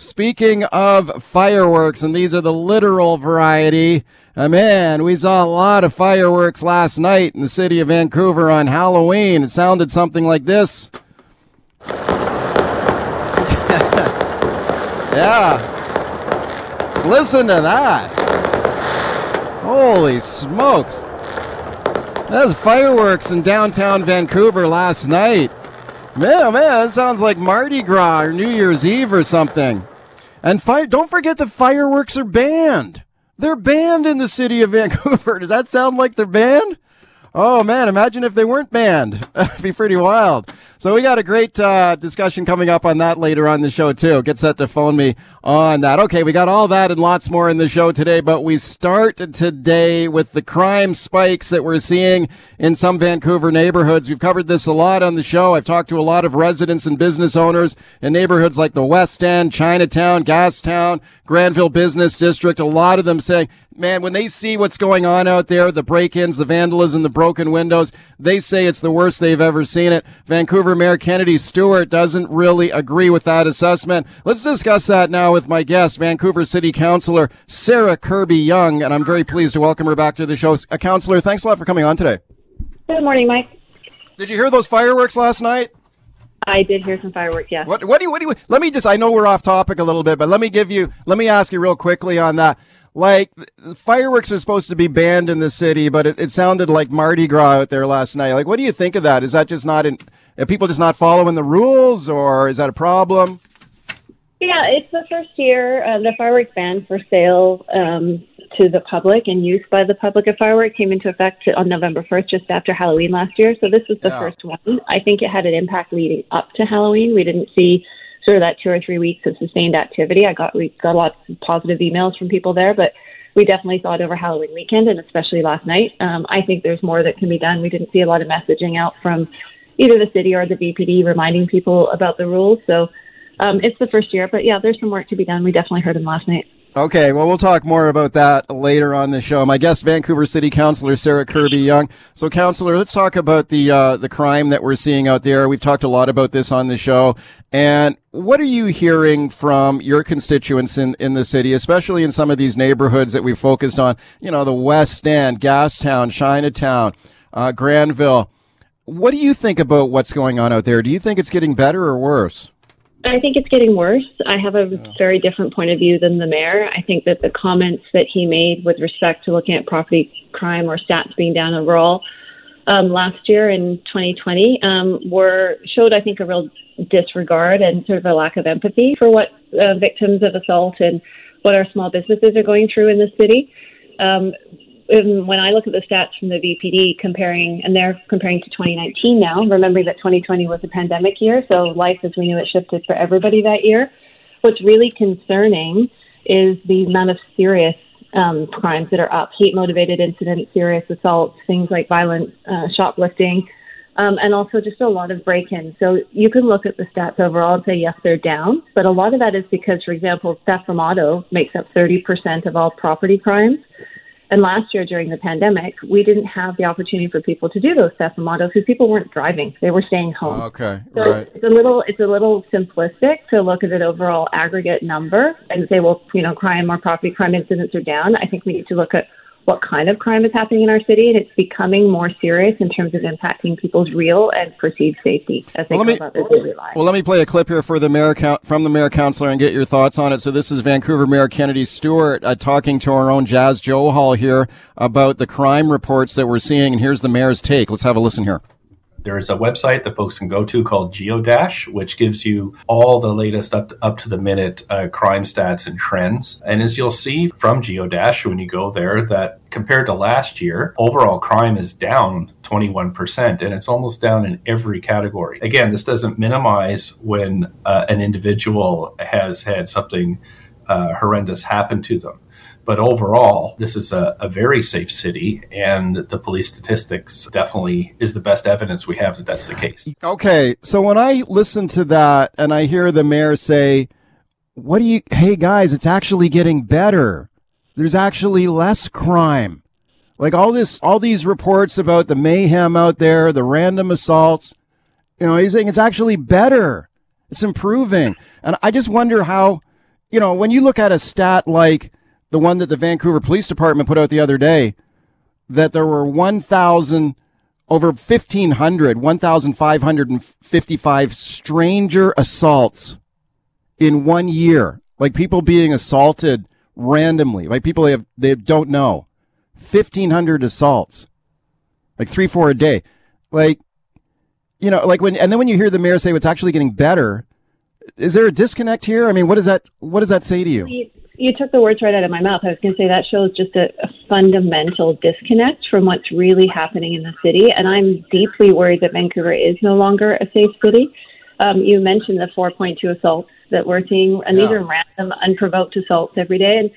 Speaking of fireworks, and these are the literal variety, uh, man, we saw a lot of fireworks last night in the city of Vancouver on Halloween. It sounded something like this. yeah. Listen to that. Holy smokes. That's fireworks in downtown Vancouver last night. Man, oh man, that sounds like Mardi Gras or New Year's Eve or something. And don't forget the fireworks are banned. They're banned in the city of Vancouver. Does that sound like they're banned? Oh man, imagine if they weren't banned. That'd be pretty wild. So we got a great uh, discussion coming up on that later on the show too. Get set to phone me on that. Okay, we got all that and lots more in the show today, but we start today with the crime spikes that we're seeing in some Vancouver neighborhoods. We've covered this a lot on the show. I've talked to a lot of residents and business owners in neighborhoods like the West End, Chinatown, Gastown, Granville Business District. A lot of them saying, man, when they see what's going on out there, the break-ins, the vandalism, the broken windows, they say it's the worst they've ever seen it. Vancouver Mayor Kennedy Stewart doesn't really agree with that assessment. Let's discuss that now with my guest, Vancouver City Councilor Sarah Kirby-Yung, and I'm very pleased to welcome her back to the show. Uh, Councilor, thanks a lot for coming on today. Good morning, Mike. Did you hear those fireworks last night? I did hear some fireworks. Yeah. What? What do you? What do you? Let me just. I know we're off topic a little bit, but let me give you. Let me ask you real quickly on that. Like fireworks are supposed to be banned in the city, but it, it sounded like Mardi Gras out there last night. Like, what do you think of that? Is that just not in? Are people just not following the rules, or is that a problem? Yeah, it's the first year uh, the fireworks ban for sale um, to the public and use by the public of fireworks came into effect on November 1st, just after Halloween last year. So this was the yeah. first one. I think it had an impact leading up to Halloween. We didn't see sort of that two or three weeks of sustained activity. I got we got lots of positive emails from people there, but we definitely saw it over Halloween weekend and especially last night. Um, I think there's more that can be done. We didn't see a lot of messaging out from either the city or the VPD reminding people about the rules. So um, it's the first year, but yeah, there's some work to be done. We definitely heard them last night. Okay, well, we'll talk more about that later on the show. My guest, Vancouver City Councilor Sarah Kirby-Yung. So, Councilor, let's talk about the uh, the crime that we're seeing out there. We've talked a lot about this on the show. And what are you hearing from your constituents in, in the city, especially in some of these neighborhoods that we focused on? You know, the West End, Gastown, Chinatown, uh, Granville. What do you think about what's going on out there? Do you think it's getting better or worse? I think it's getting worse. I have a very different point of view than the mayor. I think that the comments that he made with respect to looking at property crime or stats being down overall um, last year in 2020 um, were showed, I think, a real disregard and sort of a lack of empathy for what uh, victims of assault and what our small businesses are going through in the city. Um, when I look at the stats from the VPD comparing, and they're comparing to 2019 now, remembering that 2020 was a pandemic year, so life as we knew it shifted for everybody that year. What's really concerning is the amount of serious um, crimes that are up hate motivated incidents, serious assaults, things like violent uh, shoplifting, um, and also just a lot of break ins. So you can look at the stats overall and say, yes, they're down, but a lot of that is because, for example, theft from auto makes up 30% of all property crimes. And last year during the pandemic, we didn't have the opportunity for people to do those models because people weren't driving; they were staying home. Oh, okay, so right. It's a little it's a little simplistic to look at an overall aggregate number and say, well, you know, crime or property crime incidents are down. I think we need to look at what kind of crime is happening in our city, and it's becoming more serious in terms of impacting people's real and perceived safety as they well, go about their daily lives. Well, let me play a clip here for the mayor from the mayor councilor and get your thoughts on it. So this is Vancouver Mayor Kennedy Stewart uh, talking to our own Jas Johal here about the crime reports that we're seeing, and here's the mayor's take. Let's have a listen here. There's a website that folks can go to called Geodash, which gives you all the latest up to, up to the minute uh, crime stats and trends. And as you'll see from Geodash when you go there, that compared to last year, overall crime is down 21%, and it's almost down in every category. Again, this doesn't minimize when uh, an individual has had something uh, horrendous happen to them. But overall, this is a, a, very safe city, and the police statistics definitely is the best evidence we have that that's the case. Okay, so when I listen to that and I hear the mayor say, What do you, hey guys, it's actually getting better. There's actually less crime. Like all this, all these reports about the mayhem out there, the random assaults, you know, he's saying it's actually better. It's improving. And I just wonder how, you know, when you look at a stat like, the one that the Vancouver Police Department put out the other day that there were 1,000 over 1,500, 1,555 stranger assaults in one year. Like people being assaulted randomly, like people they, have, they don't know. 1,500 assaults, like three, four a day. Like, you know, like when, and then when you hear the mayor say it's actually getting better, is there a disconnect here? I mean, what does that, what does that say to you? You took the words right out of my mouth. I was going to say that shows just a, a, fundamental disconnect from what's really happening in the city. And I'm deeply worried that Vancouver is no longer a safe city. Um, you mentioned the 4.2 assaults that we're seeing, and yeah. these are random, unprovoked assaults every day. And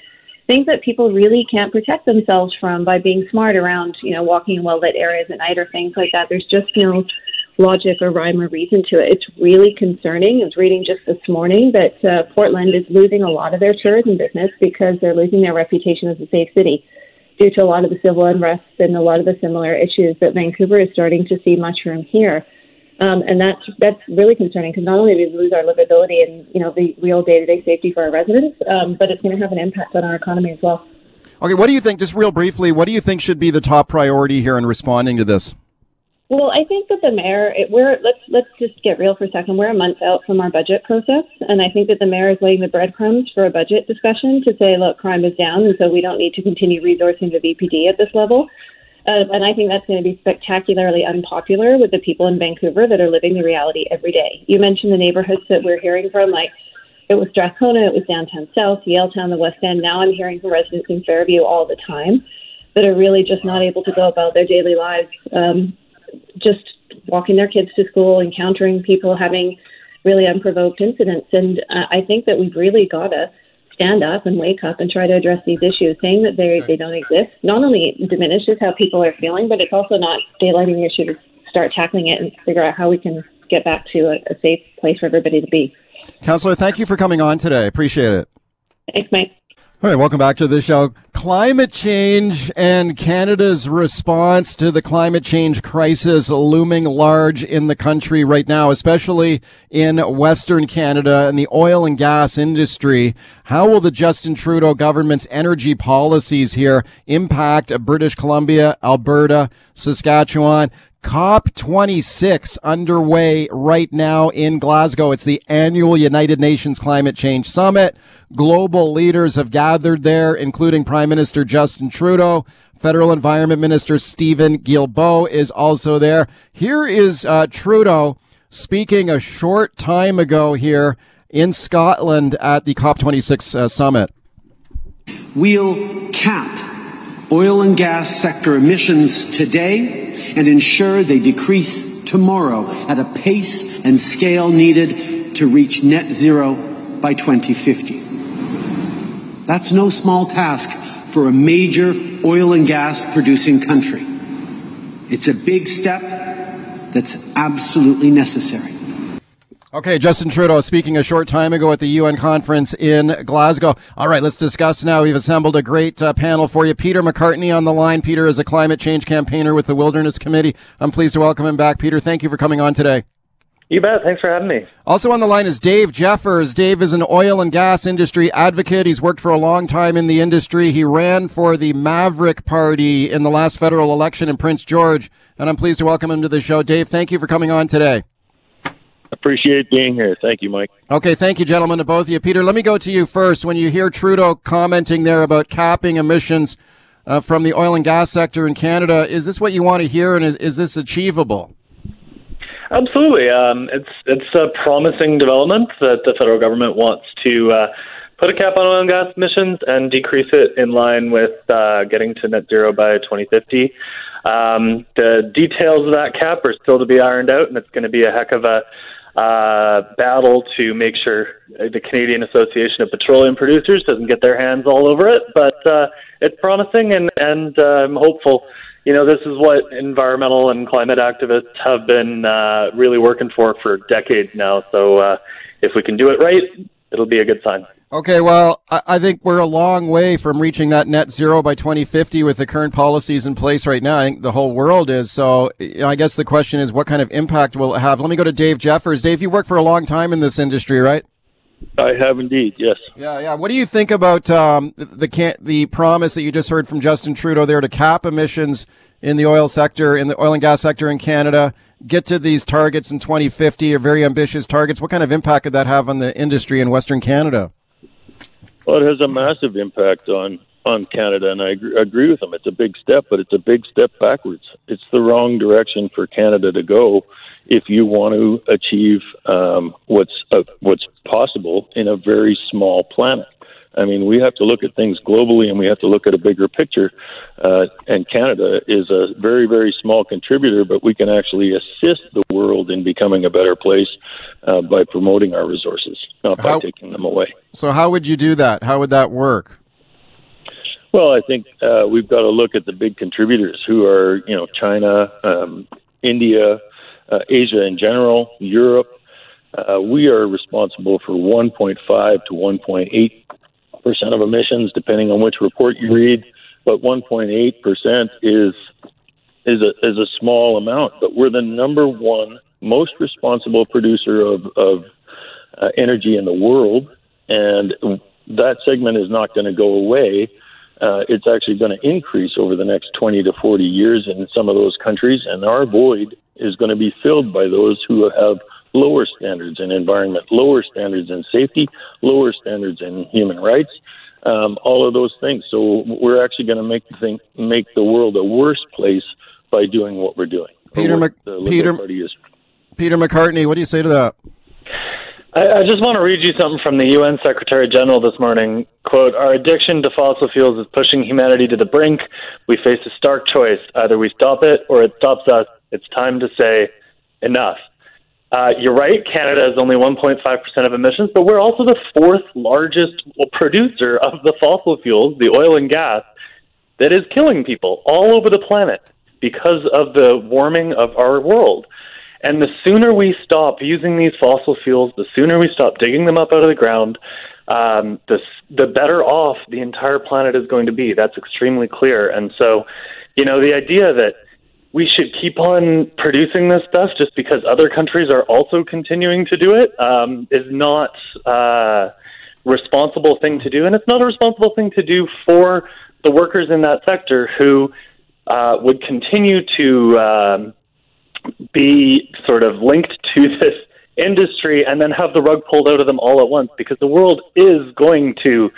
things that people really can't protect themselves from by being smart around, you know, walking in well lit areas at night or things like that. There's just no logic or rhyme or reason to it. It's really concerning. I was reading just this morning that uh, Portland is losing a lot of their tourism business because they're losing their reputation as a safe city due to a lot of the civil unrest and a lot of the similar issues that Vancouver is starting to see mushroom here. Um, and that's that's really concerning because not only do we lose our livability and you know the real day-to-day safety for our residents, um, but it's going to have an impact on our economy as well. Okay, what do you think? Just real briefly, what do you think should be the top priority here in responding to this? Well, I think that the mayor, it, we're let's let's just get real for a second. We're a month out from our budget process, and I think that the mayor is laying the breadcrumbs for a budget discussion to say, look, crime is down, and so we don't need to continue resourcing the VPD at this level. Uh, and I think that's going to be spectacularly unpopular with the people in Vancouver that are living the reality every day. You mentioned the neighborhoods that we're hearing from, like it was Strathcona, it was downtown South, Yaletown, the West End. Now I'm hearing from residents in Fairview all the time that are really just not able to go about their daily lives um, just walking their kids to school, encountering people having really unprovoked incidents. And uh, I think that we've really got to stand up and wake up and try to address these issues. Saying that they they don't exist not only diminishes how people are feeling, but it's also not daylighting the issue to start tackling it and figure out how we can get back to a, a safe place for everybody to be. Counselor, thank you for coming on today. Appreciate it. Thanks, Mike. All right, welcome back to the show. Climate change and Canada's response to the climate change crisis looming large in the country right now, especially in Western Canada and the oil and gas industry. How will the Justin Trudeau government's energy policies here impact British Columbia, Alberta, Saskatchewan? COP26 underway right now in Glasgow. It's the annual United Nations Climate Change Summit. Global leaders have gathered there, including Prime Minister Justin Trudeau. Federal Environment Minister Steven Guilbeault is also there. Here is uh, Trudeau speaking a short time ago here in Scotland at the COP26 uh, summit. We'll cap oil and gas sector emissions today and ensure they decrease tomorrow at a pace and scale needed to reach net zero by 2050. That's no small task for a major oil and gas producing country. It's a big step that's absolutely necessary. Okay, Justin Trudeau speaking a short time ago at the UN conference in Glasgow. All right, let's discuss now. We've assembled a great uh, panel for you. Peter McCartney on the line. Peter is a climate change campaigner with the Wilderness Committee. I'm pleased to welcome him back. Peter, thank you for coming on today. You bet. Thanks for having me. Also on the line is Dave Jeffers. Dave is an oil and gas industry advocate. He's worked for a long time in the industry. He ran for the Maverick Party in the last federal election in Prince George, and I'm pleased to welcome him to the show. Dave, thank you for coming on today. Appreciate being here. Thank you, Mike. Okay, thank you, gentlemen, to both of you. Peter, let me go to you first. When you hear Trudeau commenting there about capping emissions uh, from the oil and gas sector in Canada, is this what you want to hear, and is, is this achievable? Absolutely. Um, it's it's a promising development that the federal government wants to uh, put a cap on oil and gas emissions and decrease it in line with uh, getting to net zero by 2050. Um, the details of that cap are still to be ironed out, and it's going to be a heck of a uh, battle to make sure the Canadian Association of Petroleum Producers doesn't get their hands all over it. But uh, it's promising, and and uh, I'm hopeful. You know, this is what environmental and climate activists have been uh, really working for for decades now. So uh, if we can do it right, it'll be a good sign. Okay, well, I think we're a long way from reaching that net zero by 2050 with the current policies in place right now. I think the whole world is. So I guess the question is, what kind of impact will it have? Let me go to Dave Jeffers. Dave, you worked for a long time in this industry, right? I have indeed, yes. Yeah, yeah. What do you think about um, the can- the promise that you just heard from Justin Trudeau there to cap emissions in the oil sector, in the oil and gas sector in Canada, get to these targets in 2050, or very ambitious targets? What kind of impact could that have on the industry in Western Canada? Well, it has a massive impact on on Canada, and I agree, agree with them. It's a big step, but it's a big step backwards. It's the wrong direction for Canada to go if you want to achieve um, what's uh, what's possible in a very small planet. I mean, we have to look at things globally, and we have to look at a bigger picture. Uh, and Canada is a very, very small contributor, but we can actually assist the world in becoming a better place uh, by promoting our resources, not by taking them away. So, how would you do that? How would that work? Well, I think uh, we've got to look at the big contributors who are, you know, China, um, India, uh, Asia in general, Europe. Uh, we are responsible for 1.5 to 1.8 percent of emissions, depending on which report you read. But 1.8 percent is is a is a small amount. But we're the number one most responsible producer of of uh, energy in the world, and that segment is not going to go away. Uh, it's actually going to increase over the next 20 to 40 years in some of those countries, and our void is going to be filled by those who have lower standards in environment, lower standards in safety, lower standards in human rights, um, all of those things. So we're actually going to make the thing, make the world a worse place by doing what we're doing. Peter, Mc, Peter, Peter McCartney, what do you say to that? I, I just want to read you something from the UN Secretary General this morning. Quote, Our addiction to fossil fuels is pushing humanity to the brink. We face a stark choice. Either we stop it or it stops us. It's time to say enough. Uh, you're right, Canada is only 1.5% of emissions, but we're also the fourth largest producer of the fossil fuels, the oil and gas, that is killing people all over the planet because of the warming of our world. And the sooner we stop using these fossil fuels, the sooner we stop digging them up out of the ground, um, the, the better off the entire planet is going to be. That's extremely clear. And so, you know, the idea that we should keep on producing this stuff just because other countries are also continuing to do it um, is not a uh, responsible thing to do, and it's not a responsible thing to do for the workers in that sector who uh, would continue to um, be sort of linked to this industry and then have the rug pulled out of them all at once because the world is going to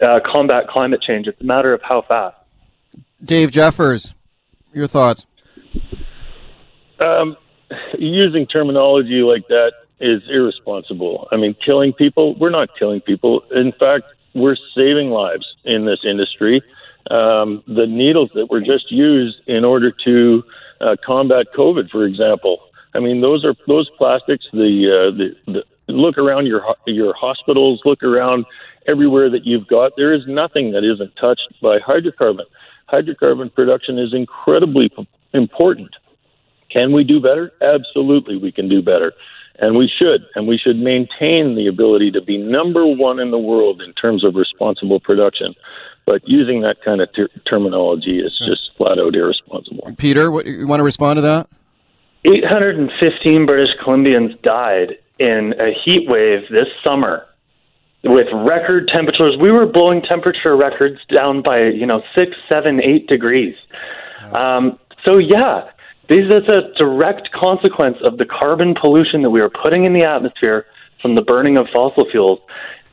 uh, combat climate change. It's a matter of how fast. Dave Jeffers, your thoughts? Um, using terminology like that is irresponsible. I mean, killing people, we're not killing people. In fact, we're saving lives in this industry. Um, the needles that were just used in order to uh, combat COVID, for example, I mean, those are those plastics. The, uh, the, the look around your your hospitals, look around everywhere that you've got. There is nothing that isn't touched by hydrocarbon. Hydrocarbon production is incredibly important can we do better? Absolutely, we can do better. And we should. And we should maintain the ability to be number one in the world in terms of responsible production. But using that kind of ter- terminology is just flat out irresponsible. Peter, what, you want to respond to that? 815 British Columbians died in a heat wave this summer with record temperatures. We were blowing temperature records down by, you know, six, seven, eight degrees. Um, so, yeah, this is a direct consequence of the carbon pollution that we are putting in the atmosphere from the burning of fossil fuels.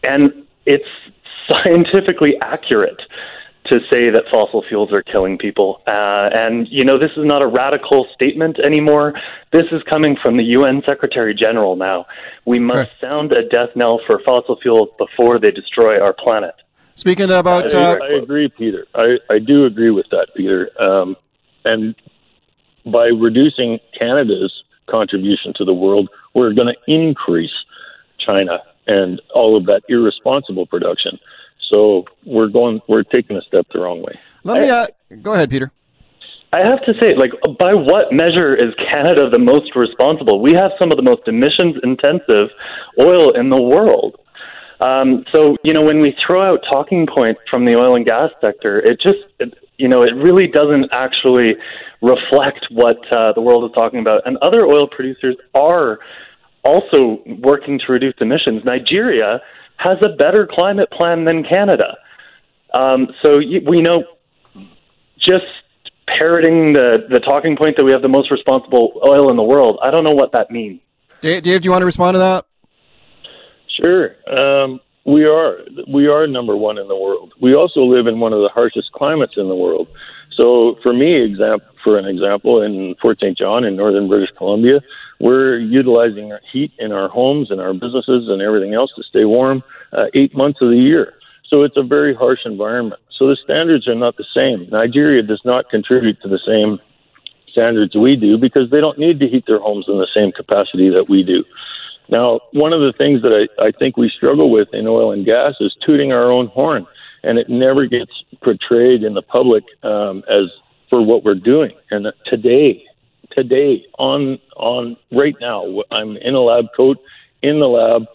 And it's scientifically accurate to say that fossil fuels are killing people. Uh, and, you know, this is not a radical statement anymore. This is coming from the UN Secretary General now. We must sound a death knell for fossil fuels before they destroy our planet. Speaking about. Uh, I, I, agree, Peter. I, I do agree with that, Peter. Um, and by reducing Canada's contribution to the world, we're going to increase China and all of that irresponsible production. So we're going, we're taking a step the wrong way. Let me uh, go ahead, Peter. I have to say, like, by what measure is Canada the most responsible? We have some of the most emissions intensive oil in the world. Um, so, you know, when we throw out talking points from the oil and gas sector, it just, it, you know, it really doesn't actually reflect what uh, the world is talking about. And other oil producers are also working to reduce emissions. Nigeria has a better climate plan than Canada. Um, so we know just parroting the, the talking point that we have the most responsible oil in the world, I don't know what that means. Dave, Dave do you want to respond to that? Sure. Um, we are we are number one in the world. We also live in one of the harshest climates in the world. So, for me, example for an example, in Fort St. John in northern British Columbia, we're utilizing heat in our homes and our businesses and everything else to stay warm uh, eight months of the year. So it's a very harsh environment. So the standards are not the same. Nigeria does not contribute to the same standards we do because they don't need to heat their homes in the same capacity that we do. Now, one of the things that I, I think we struggle with in oil and gas is tooting our own horn, and it never gets portrayed in the public um, as for what we're doing. And today, today, on on right now, I'm in a lab coat in the lab.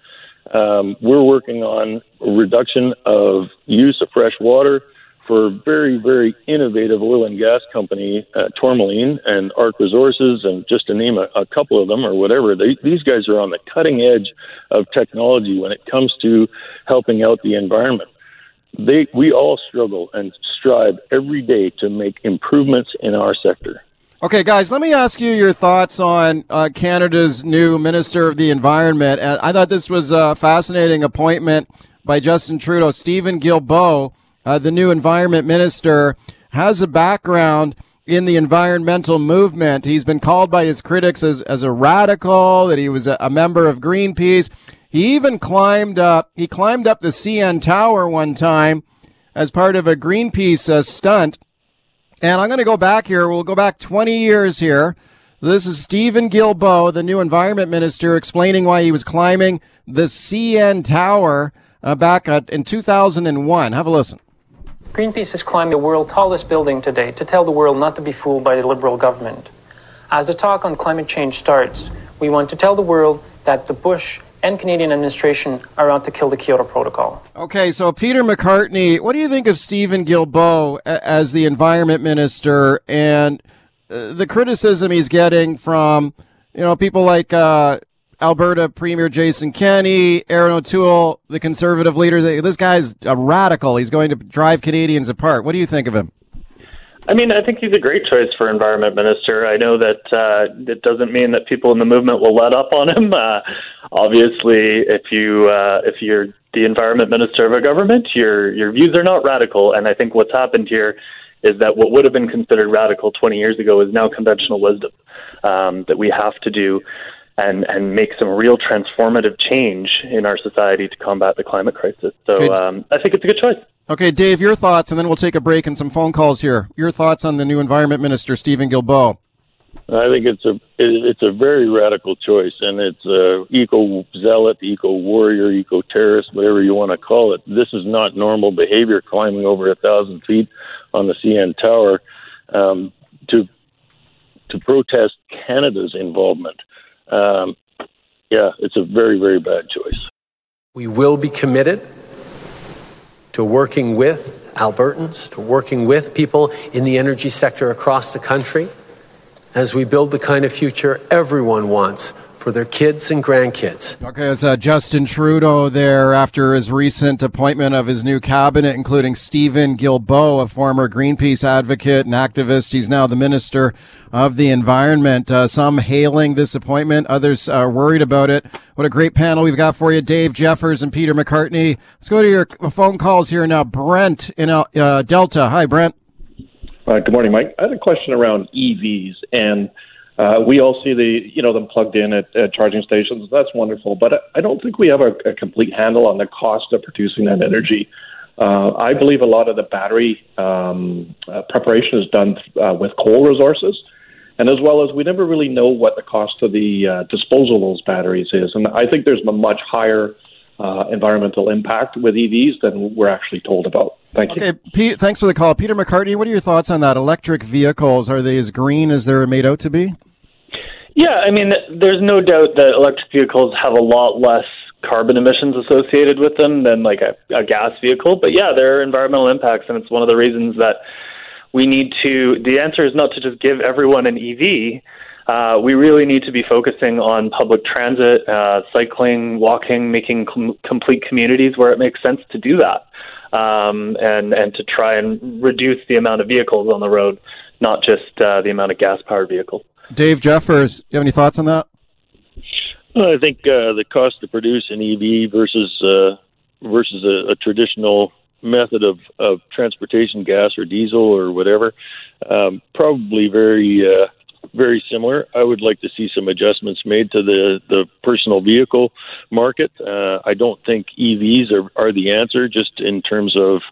Um, we're working on reduction of use of fresh water for a very, very innovative oil and gas company, uh, Tourmaline and ARC Resources, and just to name a, a couple of them or whatever, they, these guys are on the cutting edge of technology when it comes to helping out the environment. They, we all struggle and strive every day to make improvements in our sector. Okay, guys, let me ask you your thoughts on uh, Canada's new Minister of the Environment. I thought this was a fascinating appointment by Justin Trudeau. Steven Guilbeault uh, the new environment minister, has a background in the environmental movement. He's been called by his critics as, as a radical, that he was a, a member of Greenpeace. He even climbed up, he climbed up the CN Tower one time as part of a Greenpeace uh, stunt. And I'm going to go back here. We'll go back 20 years here. This is Steven Guilbeault, the new environment minister, explaining why he was climbing the CN Tower uh, back in 2001. Have a listen. Greenpeace is climbing the world's tallest building today to tell the world not to be fooled by the Liberal government. As the talk on climate change starts, we want to tell the world that the Bush and Canadian administration are out to kill the Kyoto Protocol. Okay, so Peter McCartney, what do you think of Steven Guilbeault as the environment minister and uh, the criticism he's getting from, you know, people like uh, Alberta Premier Jason Kenney, Erin O'Toole, the conservative leader. This guy's a radical. He's going to drive Canadians apart. What do you think of him? I mean, I think he's a great choice for environment minister. I know that uh, it doesn't mean that people in the movement will let up on him. Uh, obviously, if you uh, if you're the environment minister of a government, your your views are not radical. And I think what's happened here is that what would have been considered radical 20 years ago is now conventional wisdom um, that we have to do and and make some real transformative change in our society to combat the climate crisis. So um, I think it's a good choice. Okay, Dave, your thoughts, and then we'll take a break and some phone calls here. Your thoughts on the new Environment Minister, Steven Guilbeault. I think it's a it's a very radical choice, and it's a eco zealot, eco warrior, eco terrorist, whatever you want to call it. This is not normal behavior, climbing over a thousand feet on the CN Tower um, to to protest Canada's involvement um, yeah, it's a very, very bad choice. We will be committed to working with Albertans, to working with people in the energy sector across the country as we build the kind of future everyone wants for their kids and grandkids. Okay, it's uh, Justin Trudeau there after his recent appointment of his new cabinet, including Steven Guilbeault, a former Greenpeace advocate and activist. He's now the Minister of the Environment. Uh, some hailing this appointment, others are worried about it. What a great panel we've got for you, Dave Jeffers and Peter McCartney. Let's go to your phone calls here now. Brent in uh, Delta. Hi, Brent. Uh, good morning, Mike. I had a question around EVs and uh, we all see the you know them plugged in at, at charging stations. That's wonderful, but I don't think we have a, a complete handle on the cost of producing that energy. Uh, I believe a lot of the battery um, uh, preparation is done uh, with coal resources, and as well as we never really know what the cost of the uh, disposal of those batteries is. And I think there's a much higher uh, environmental impact with EVs than we're actually told about. Thank you. Okay, Pete, thanks for the call. Peter McCartney, what are your thoughts on that? Electric vehicles, are they as green as they're made out to be? Yeah, I mean, there's no doubt that electric vehicles have a lot less carbon emissions associated with them than like a, a gas vehicle. But yeah, there are environmental impacts, and it's one of the reasons that we need to. The answer is not to just give everyone an EV. Uh, we really need to be focusing on public transit, uh, cycling, walking, making com- complete communities where it makes sense to do that, um, and and to try and reduce the amount of vehicles on the road, not just uh, the amount of gas-powered vehicles. Dave Jeffers, do you have any thoughts on that? Well, I think uh, the cost to produce an EV versus uh, versus a, a traditional method of, of transportation, gas or diesel or whatever, um, probably very uh, very similar. I would like to see some adjustments made to the, the personal vehicle market. Uh, I don't think EVs are, are the answer just in terms of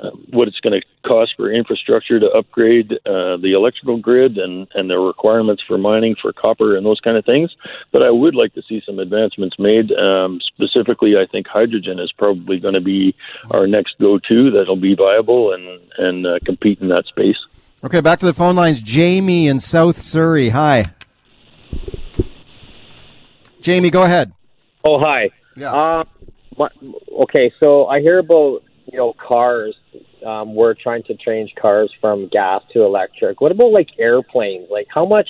uh, what it's going to cost for infrastructure to upgrade uh, the electrical grid and, and the requirements for mining for copper and those kind of things. But I would like to see some advancements made. Um, specifically, I think hydrogen is probably going to be our next go to that'll be viable and, and uh, compete in that space. Okay, back to the phone lines. Jamie in South Surrey. Hi. Jamie, go ahead. Oh, hi. Yeah. Uh, okay, so I hear about you know cars. Um, we're trying to change cars from gas to electric. What about like airplanes? Like how much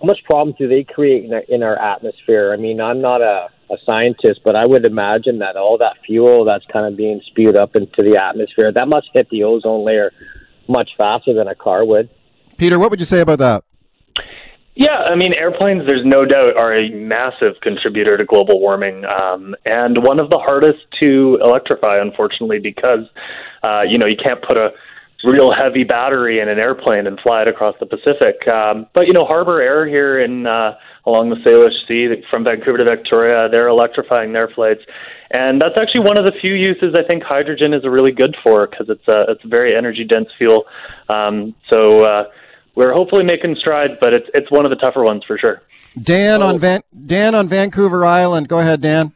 how much problems do they create in our, in our atmosphere? I mean, I'm not a, a scientist, but I would imagine that all that fuel that's kind of being spewed up into the atmosphere that must hit the ozone layer much faster than a car would. Peter, what would you say about that? Yeah, I mean, airplanes, there's no doubt, are a massive contributor to global warming, um, and one of the hardest to electrify, unfortunately, because uh, you know you can't put a real heavy battery in an airplane and fly it across the Pacific. Um, but you know, Harbour Air here in uh, along the Salish Sea from Vancouver to Victoria, they're electrifying their flights, and that's actually one of the few uses I think hydrogen is really good for because it's a it's a very energy dense fuel. Um, so uh, we're hopefully making strides, but it's it's one of the tougher ones for sure. Dan oh. on Van Dan on Vancouver Island. Go ahead, Dan.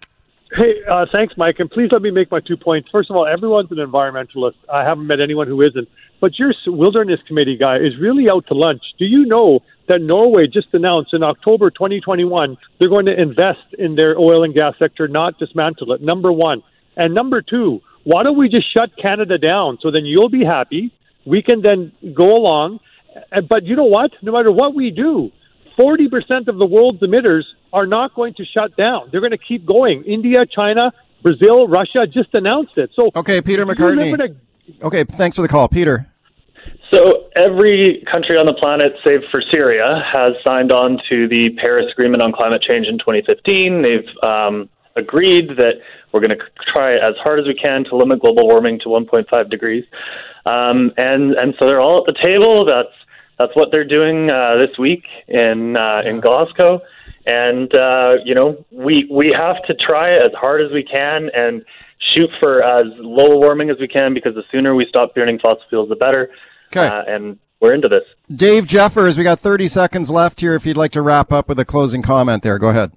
Hey, uh, thanks, Mike. And please let me make my two points. First of all, everyone's an environmentalist. I haven't met anyone who isn't. But your wilderness committee guy is really out to lunch. Do you know that Norway just announced in October 2021 they're going to invest in their oil and gas sector, not dismantle it? Number one. And number two, why don't we just shut Canada down so then you'll be happy? We can then go along. Uh, but you know what? No matter what we do, 40% of the world's emitters are not going to shut down. They're going to keep going. India, China, Brazil, Russia just announced it. So, okay, Peter McCartney. A- okay, thanks for the call, Peter. So every country on the planet, save for Syria, has signed on to the Paris Agreement on Climate Change in 2015. They've um, agreed that we're going to try as hard as we can to limit global warming to 1.5 degrees, um, and and so they're all at the table. That's that's what they're doing uh, this week in uh, in Glasgow, and uh, you know we we have to try as hard as we can and shoot for as low warming as we can because the sooner we stop burning fossil fuels, the better. Okay, uh, and we're into this. Dave Jeffers, we got 30 seconds left here. If you'd like to wrap up with a closing comment, there, go ahead.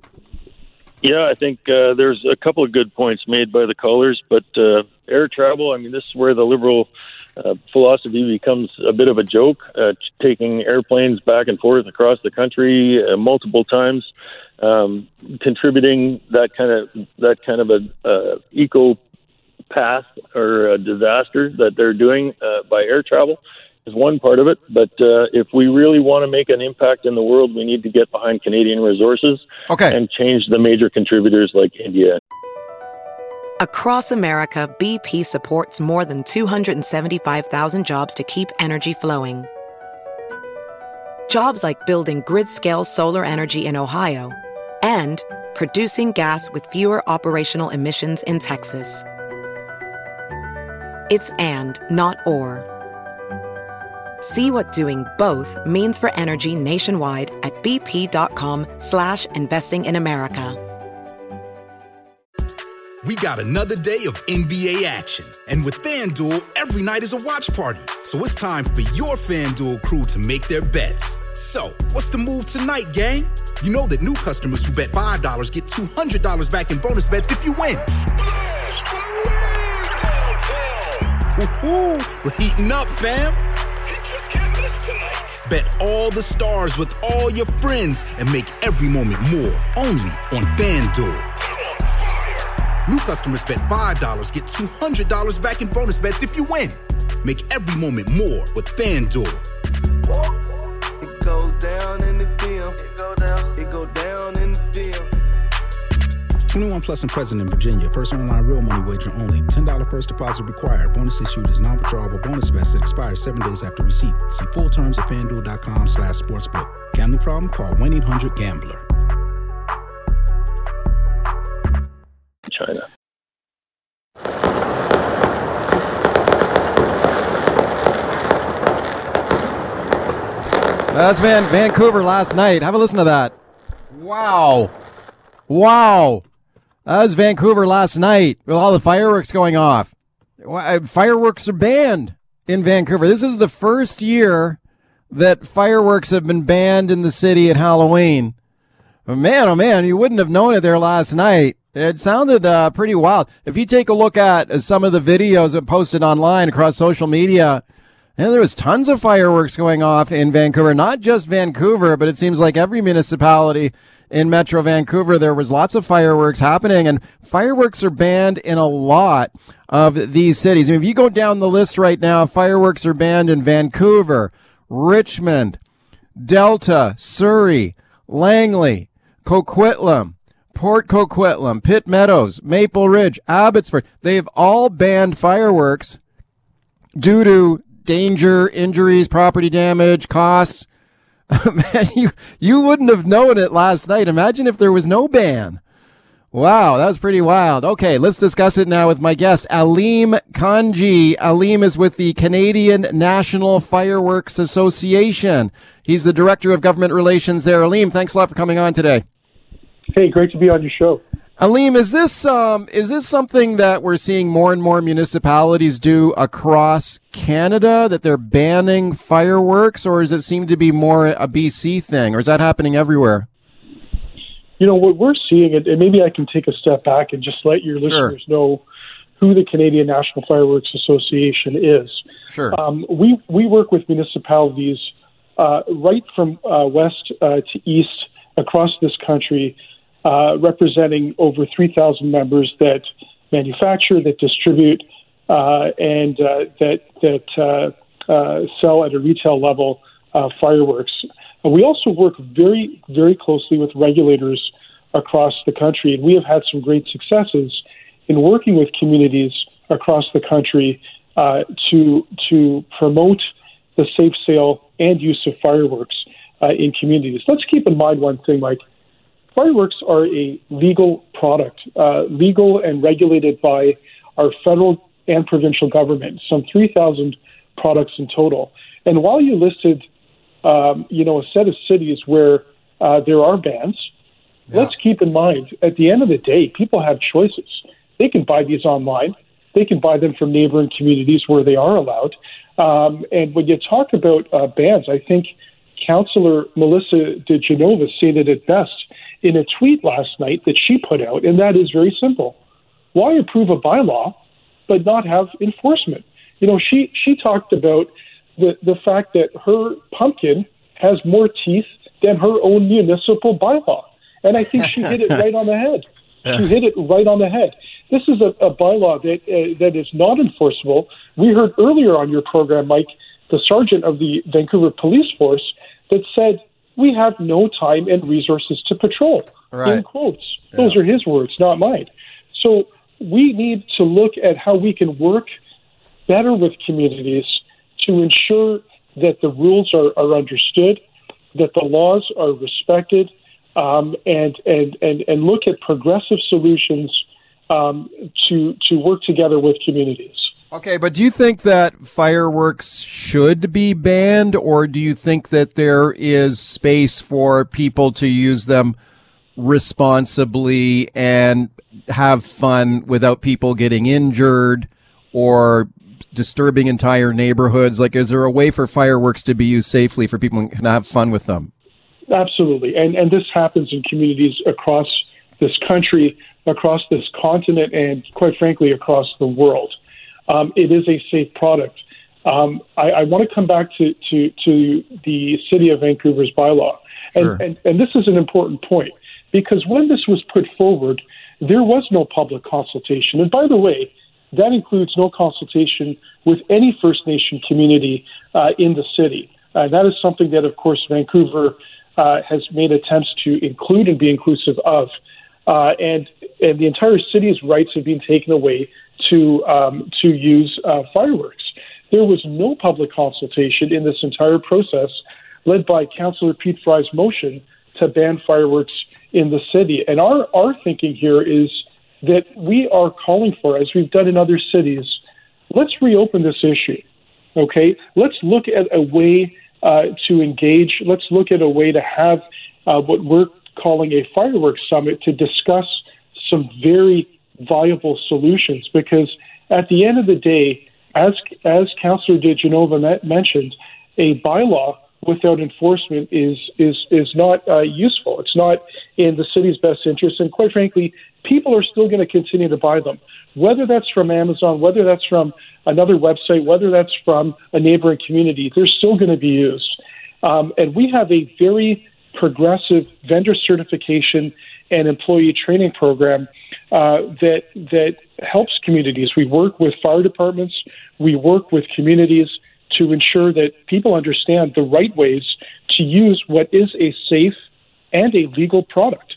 Yeah, I think uh, there's a couple of good points made by the callers, but uh, air travel. I mean, this is where the liberal uh, philosophy becomes a bit of a joke, uh, taking airplanes back and forth across the country uh, multiple times, um, contributing that kind of that kind of a uh, eco path or a disaster that they're doing uh, by air travel is one part of it. But uh, if we really want to make an impact in the world, we need to get behind Canadian resources okay. and change the major contributors like India. Across America, BP supports more than 275,000 jobs to keep energy flowing. Jobs like building grid scale solar energy in Ohio and producing gas with fewer operational emissions in Texas. It's and, not or. See what doing both means for energy nationwide at bp.com slash investing in America. We got another day of NBA action. And with FanDuel, every night is a watch party. So it's time for your FanDuel crew to make their bets. So, what's the move tonight, gang? You know that new customers who bet $5 get $200 back in bonus bets if you win. We're heating up, fam! Bet all the stars with all your friends and make every moment more only on FanDuel. New customers bet $5, get $200 back in bonus bets if you win. Make every moment more with FanDuel. 21 plus and present in Virginia. First online real money wager only. $10 first deposit required. Bonus issued is non-withdrawable bonus vest that expires seven days after receipt. See full terms at fanduel.com slash sportsbook. Gambling problem? Call 1-800-GAMBLER. China. That's Van Vancouver last night. Have a listen to that. Wow. Wow. Was Vancouver last night with all the fireworks going off. Fireworks are banned in Vancouver. This is the first year that fireworks have been banned in the city at Halloween. Man, oh man, you wouldn't have known it there last night. It sounded uh, pretty wild. If you take a look at uh, some of the videos that posted online across social media, and there was tons of fireworks going off in Vancouver, not just Vancouver, but it seems like every municipality in Metro Vancouver, there was lots of fireworks happening and fireworks are banned in a lot of these cities. I mean, if you go down the list right now, fireworks are banned in Vancouver, Richmond, Delta, Surrey, Langley, Coquitlam, Port Coquitlam, Pitt Meadows, Maple Ridge, Abbotsford. They've all banned fireworks due to danger, injuries, property damage, costs. Man, you you wouldn't have known it last night. Imagine if there was no ban. Wow, that was pretty wild. Okay, let's discuss it now with my guest, Alim Kanji. Alim is with the Canadian National Fireworks Association. He's the Director of Government Relations there. Alim, thanks a lot for coming on today. Hey, great to be on your show. Alim, is this um is this something that we're seeing more and more municipalities do across Canada that they're banning fireworks, or does it seem to be more a BC thing, or is that happening everywhere? You know what we're seeing, and maybe I can take a step back and just let your listeners know who the Canadian National Fireworks Association is. Sure. Um, we we work with municipalities uh, right from uh, west uh, to east across this country, uh, representing over 3,000 members that manufacture, that distribute, uh, and uh, that that uh, uh, sell at a retail level fireworks. We also work very very closely with regulators across the country, and we have had some great successes in working with communities across the country to to promote the safe sale and use of fireworks uh, in communities. Let's keep in mind one thing, Mike. Fireworks are a legal product, uh, legal and regulated by our federal and provincial government. Some 3,000 products in total. And while you listed, um, you know, a set of cities where uh, there are bans, let's keep in mind at the end of the day, people have choices. They can buy these online. They can buy them from neighboring communities where they are allowed. Um, and when you talk about uh, bans, I think Councillor Melissa De Genova stated it best in a tweet last night that she put out, and that is very simple. Why approve a bylaw but not have enforcement? You know, she, she talked about the, the fact that her pumpkin has more teeth than her own municipal bylaw. And I think she hit it right on the head. She hit it right on the head. This is a, a bylaw that uh, that is not enforceable. We heard earlier on your program, Mike, the sergeant of the Vancouver Police Force, that said we have no time and resources to patrol. Right. In quotes, those are his words, not mine. So we need to look at how we can work better with communities to ensure that the rules are, are understood, that the laws are respected, um, and, and, and, and look at progressive solutions um, to, to work together with communities. Okay, but do you think that fireworks should be banned, or do you think that there is space for people to use them responsibly and have fun without people getting injured or disturbing entire neighborhoods? Like, is there a way for fireworks to be used safely for people to have fun with them? Absolutely, and and this happens in communities across this country, across this continent, and quite frankly, across the world. Um, it is a safe product. Um, I, I want to come back to, to, to the City of Vancouver's bylaw. And, Sure. and, and this is an important point because when this was put forward, there was no public consultation. And by the way, that includes no consultation with any First Nation community uh, in the city. Uh, that is something that, of course, Vancouver uh, has made attempts to include and be inclusive of. Uh, and, and the entire city's rights have been taken away to, um, to use uh, fireworks. There was no public consultation in this entire process, led by Councillor Pete Fry's motion to ban fireworks in the city. And our, our thinking here is that we are calling for, as we've done in other cities, let's reopen this issue. Okay, let's look at a way uh, to engage. Let's look at a way to have uh, what we're calling a fireworks summit to discuss some very viable solutions. Because at the end of the day, as as Councillor De Genova mentioned, a bylaw without enforcement is is is not uh, useful. It's not in the city's best interest, and quite frankly, people are still going to continue to buy them, whether that's from Amazon, whether that's from another website, whether that's from a neighboring community. They're still going to be used, um, and we have a very progressive vendor certification and employee training program uh, that that helps communities. We work with fire departments, we work with communities to ensure that people understand the right ways to use what is a safe and a legal product.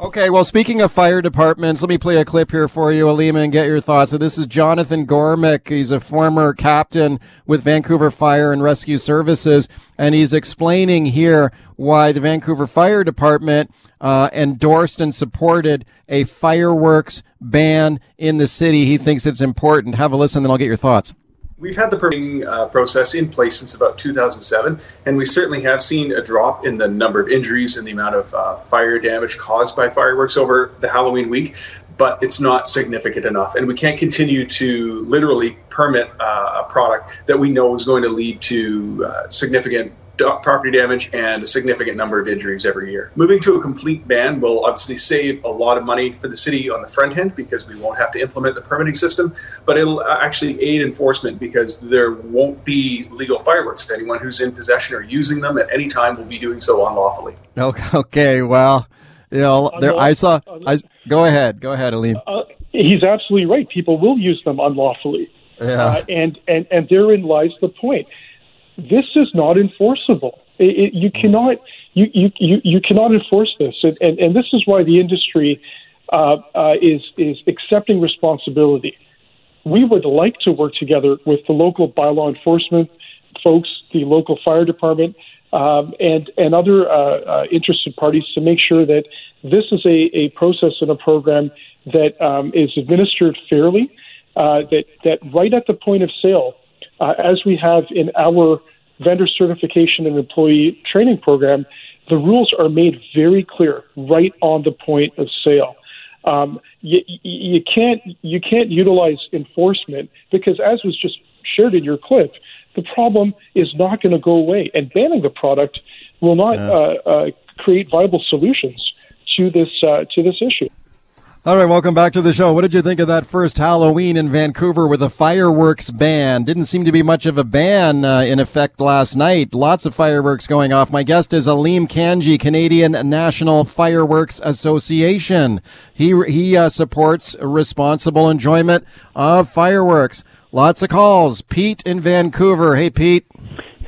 Okay, well, speaking of fire departments, let me play a clip here for you, Alima, and get your thoughts. So this is Jonathan Gormick. He's a former captain with Vancouver Fire and Rescue Services, and he's explaining here why the Vancouver Fire Department uh, endorsed and supported a fireworks ban in the city. He thinks it's important. Have a listen, then I'll get your thoughts. We've had the permitting uh, process in place since about 2007, and we certainly have seen a drop in the number of injuries and the amount of uh, fire damage caused by fireworks over the Halloween week. But it's not significant enough, and we can't continue to literally permit uh, a product that we know is going to lead to uh, significant property damage and a significant number of injuries every year. Moving to a complete ban will obviously save a lot of money for the city on the front end because we won't have to implement the permitting system, but it'll uh, actually aid enforcement because there won't be legal fireworks. Anyone who's in possession or using them at any time will be doing so unlawfully. Okay, okay well, you know, there, I saw. I, go ahead, go ahead, Aleem. Uh, he's absolutely right. People will use them unlawfully, Yeah. uh, and and and therein lies the point. This is not enforceable. It, it, you cannot you, you, you, you cannot enforce this, and, and, and this is why the industry uh, uh, is is accepting responsibility. We would like to work together with the local bylaw enforcement folks, the local fire department, um, and and other uh, uh, interested parties to make sure that this is a, a process and a program that um, is administered fairly. Uh, that that right at the point of sale, uh, as we have in our vendor certification and employee training program, the rules are made very clear right on the point of sale. Um, you, you can't you can't utilize enforcement because, as was just shared in your clip, the problem is not going to go away, and banning the product will not uh, uh, create viable solutions to this uh, to this issue. All right, welcome back to the show. What did you think of that first Halloween in Vancouver with a fireworks ban? Didn't seem to be much of a ban uh, in effect last night. Lots of fireworks going off. My guest is Aleem Kanji, Canadian National Fireworks Association. He he uh, supports responsible enjoyment of fireworks. Lots of calls. Pete in Vancouver. Hey, Pete.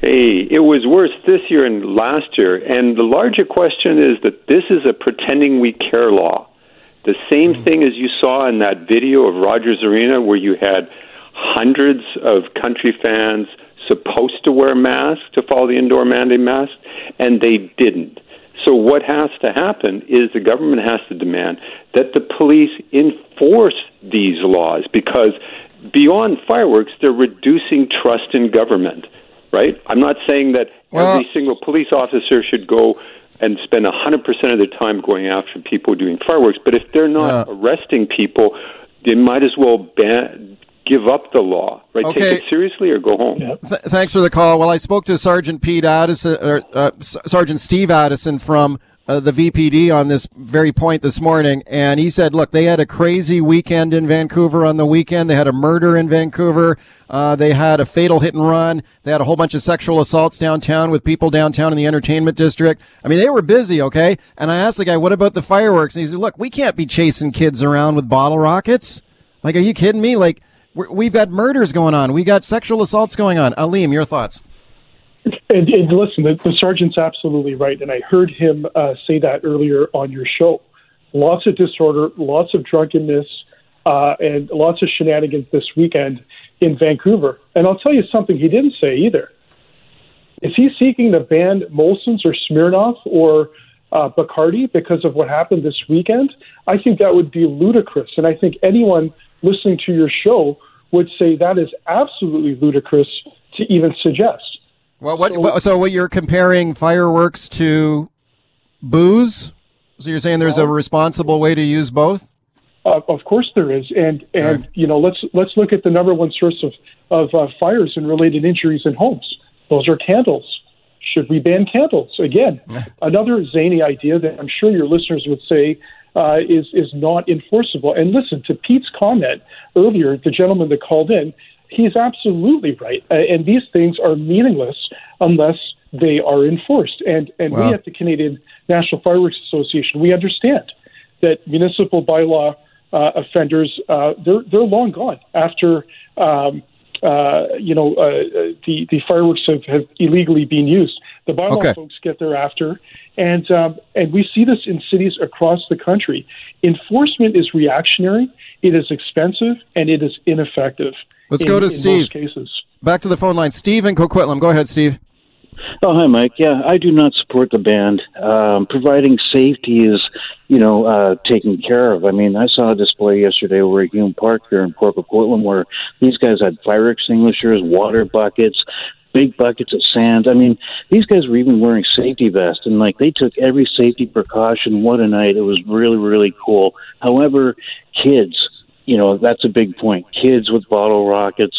Hey, it was worse this year and last year. And the larger question is that this is a pretending we care law. The same hmm. thing as you saw in that video of Rogers Arena where you had hundreds of country fans supposed to wear masks to follow the indoor mandate mask, and they didn't. So what has to happen is the government has to demand that the police enforce these laws because beyond fireworks, they're reducing trust in government, right? I'm not saying that every single police officer should go and spend 100% of their time going after people doing fireworks. But if they're not arresting people, they might as well ban, give up the law, right? Okay. Take it seriously or go home. Th- thanks for the call. Well, I spoke to Sergeant Pete Addison, or, uh, S- Sergeant Steve Addison from uh, the VPD on this very point this morning, and he said, "Look, they had a crazy weekend in Vancouver on the weekend. They had a murder in Vancouver. Uh, they had a fatal hit and run. They had a whole bunch of sexual assaults downtown with people downtown in the entertainment district. I mean, they were busy, okay." And I asked the guy, "What about the fireworks?" And he said, "Look, we can't be chasing kids around with bottle rockets. Like, are you kidding me? Like." we're- We've got murders going on. We got sexual assaults going on. Aleem, your thoughts? And, and listen, the, the sergeant's absolutely right, and I heard him uh, say that earlier on your show. Lots of disorder, lots of drunkenness, uh, and lots of shenanigans this weekend in Vancouver. And I'll tell you something he didn't say either. Is he seeking to ban Molson's or Smirnoff or uh, Bacardi because of what happened this weekend? I think that would be ludicrous, and I think anyone listening to your show would say that is absolutely ludicrous to even suggest. Well, what, what, so what you're comparing fireworks to booze? So you're saying there's a responsible way to use both? Uh, of course there is, and and you know let's let's look at the number one source of of uh, fires and related injuries in homes. Those are candles. Should we ban candles again? Another zany idea that I'm sure your listeners would say uh, is is not enforceable. And listen to Pete's comment earlier, the gentleman that called in. He's absolutely right, uh, and these things are meaningless unless they are enforced. And and Wow. we at the Canadian National Fireworks Association we understand that municipal bylaw uh, offenders uh, they're they're long gone after um, uh, you know uh, the the fireworks have, have illegally been used. The bylaw Okay. folks get thereafter, and um, and we see this in cities across the country. Enforcement is reactionary, it is expensive, and it is ineffective. Let's in- go to Steve. cases. Back to the phone line. Steve in Coquitlam. Go ahead, Steve. Oh, hi, Mike. Yeah, I do not support the band. Um, providing safety is, you know, uh, taken care of. I mean, I saw a display yesterday over at Hume Park here in Port Coquitlam where these guys had fire extinguishers, water buckets, big buckets of sand. I mean, these guys were even wearing safety vests, and like they took every safety precaution. What a night! It was really, really cool. However, kids you know that's a big point. Kids with bottle rockets,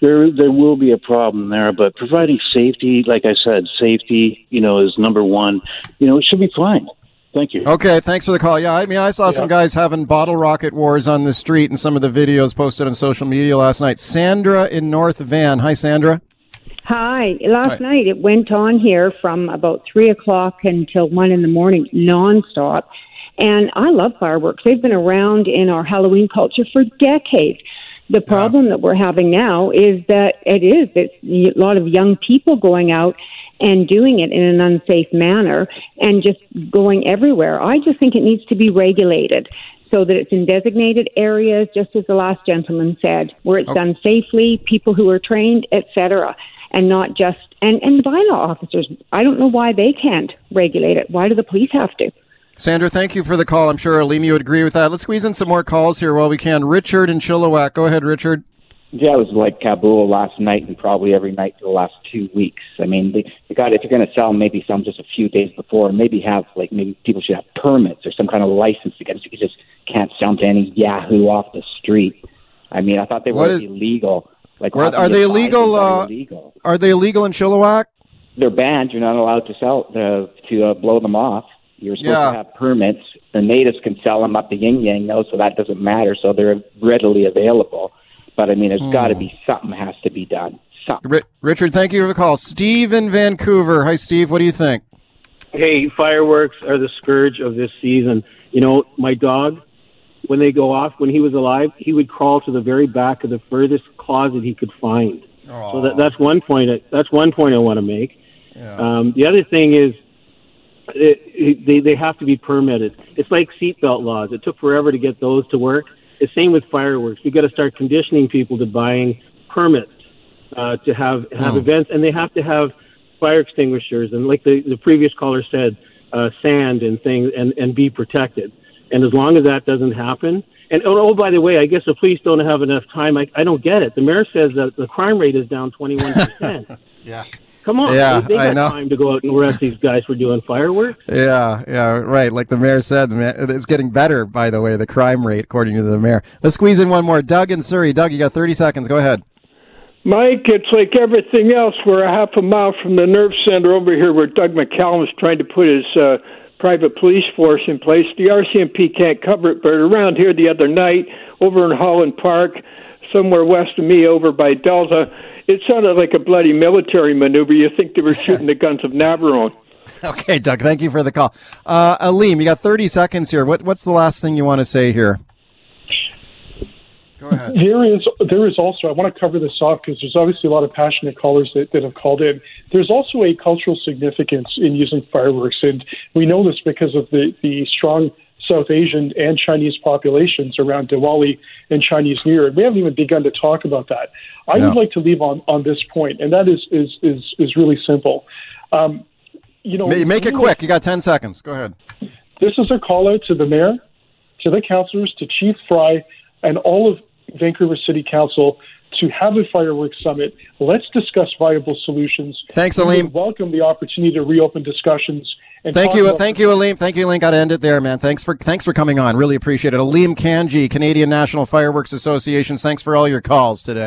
there there will be a problem there. But providing safety, like I said, safety, you know, is number one. You know, it should be fine. Thank you. Okay, thanks for the call. Yeah, I mean, I saw some guys having bottle rocket wars on the street in some of the videos posted on social media last night. Sandra in North Van. Hi, Sandra. Hi. Last Hi. night it went on here from about three o'clock until one in the morning, nonstop. And I love fireworks. They've been around in our Halloween culture for decades. The problem that we're having now is that it is it's a lot of young people going out and doing it in an unsafe manner and just going everywhere. I just think it needs to be regulated so that it's in designated areas, just as the last gentleman said, where it's Okay. done safely, people who are trained, etc., and not just and and bylaw officers. I don't know why they can't regulate it. Why do the police have to? Sandra, thank you for the call. I'm sure Alimi would agree with that. Let's squeeze in some more calls here while we can. Richard in Chilliwack. Go ahead, Richard. Yeah, it was like Kabul last night and probably every night for the last two weeks. I mean, they, they got if you're going to sell, maybe sell 'em just a few days before. Maybe have like maybe people should have permits or some kind of license to get. so You just can't sell to any Yahoo off the street. I mean, I thought they What were is- illegal. Like, can are they illegal? are Uh, illegal? are they illegal in Chilliwack? They're banned. You're not allowed to sell uh, to uh, blow them off. You're supposed Yeah. to have permits. The natives can sell them up to yin yang, though, so that doesn't matter. So they're readily available. But I mean, there's got to be something has to be done. Something. Ri- Richard, thank you for the call. Steve in Vancouver. Hi, Steve. What do you think? Hey, fireworks are the scourge of this season. You know, my dog, when they go off, when he was alive, he would crawl to the very back of the furthest closet he could find. So that, that's one point. I- That's one point I want to make. Um, the other thing is, it, it, they they have to be permitted. It's like seatbelt laws. It took forever to get those to work. The same with fireworks. We've got to start conditioning people to buying permits uh, to have have Hmm. events, and they have to have fire extinguishers and, like the the previous caller said, uh, sand and things, and and be protected. And as long as that doesn't happen, And oh, oh, by the way, I guess the police don't have enough time. I, I don't get it. The mayor says that the crime rate is down 21%. yeah. Come on, Yeah, they, they I got know. time to go out and arrest these guys for doing fireworks. Yeah, yeah, right. Like the mayor said, the ma- it's getting better, by the way, the crime rate, according to the mayor. Let's squeeze in one more. Doug in Surrey. Doug, you got 30 seconds. Go ahead. Mike, it's like everything else. We're a half a mile from the nerve center over here where Doug McCallum is trying to put his uh, private police force in place. The RCMP can't cover it, but around here the other night, over in Holland Park, somewhere west of me, over by Delta, it sounded like a bloody military maneuver. You think they were shooting the guns of Navarone. Okay, Doug, thank you for the call. Uh, Aleem, you got 30 seconds here. What, what's the last thing you want to say here? Go ahead. There is there is also I want to cover this off because there's obviously a lot of passionate callers that, that have called in. There's also a cultural significance in using fireworks, and we know this because of the the strong South Asian and Chinese populations around Diwali and Chinese New Year. We haven't even begun to talk about that. I No. would like to leave on on this point, and that is is is is really simple. Um, you know, Make it quick. You got 10 seconds. Go ahead. this is a call out to the mayor, to the councillors, to Chief Fry, and all of Vancouver City Council to have a fireworks summit. Let's discuss viable solutions. Thanks, Aleem. Welcome the opportunity to reopen discussions. Thank you, about thank you, Aleem. Thank you, Aleem. Got to end it there, man. Thanks for thanks for coming on. Really appreciate it. Aleem Kanji, Canadian National Fireworks Associations. Thanks for all your calls today.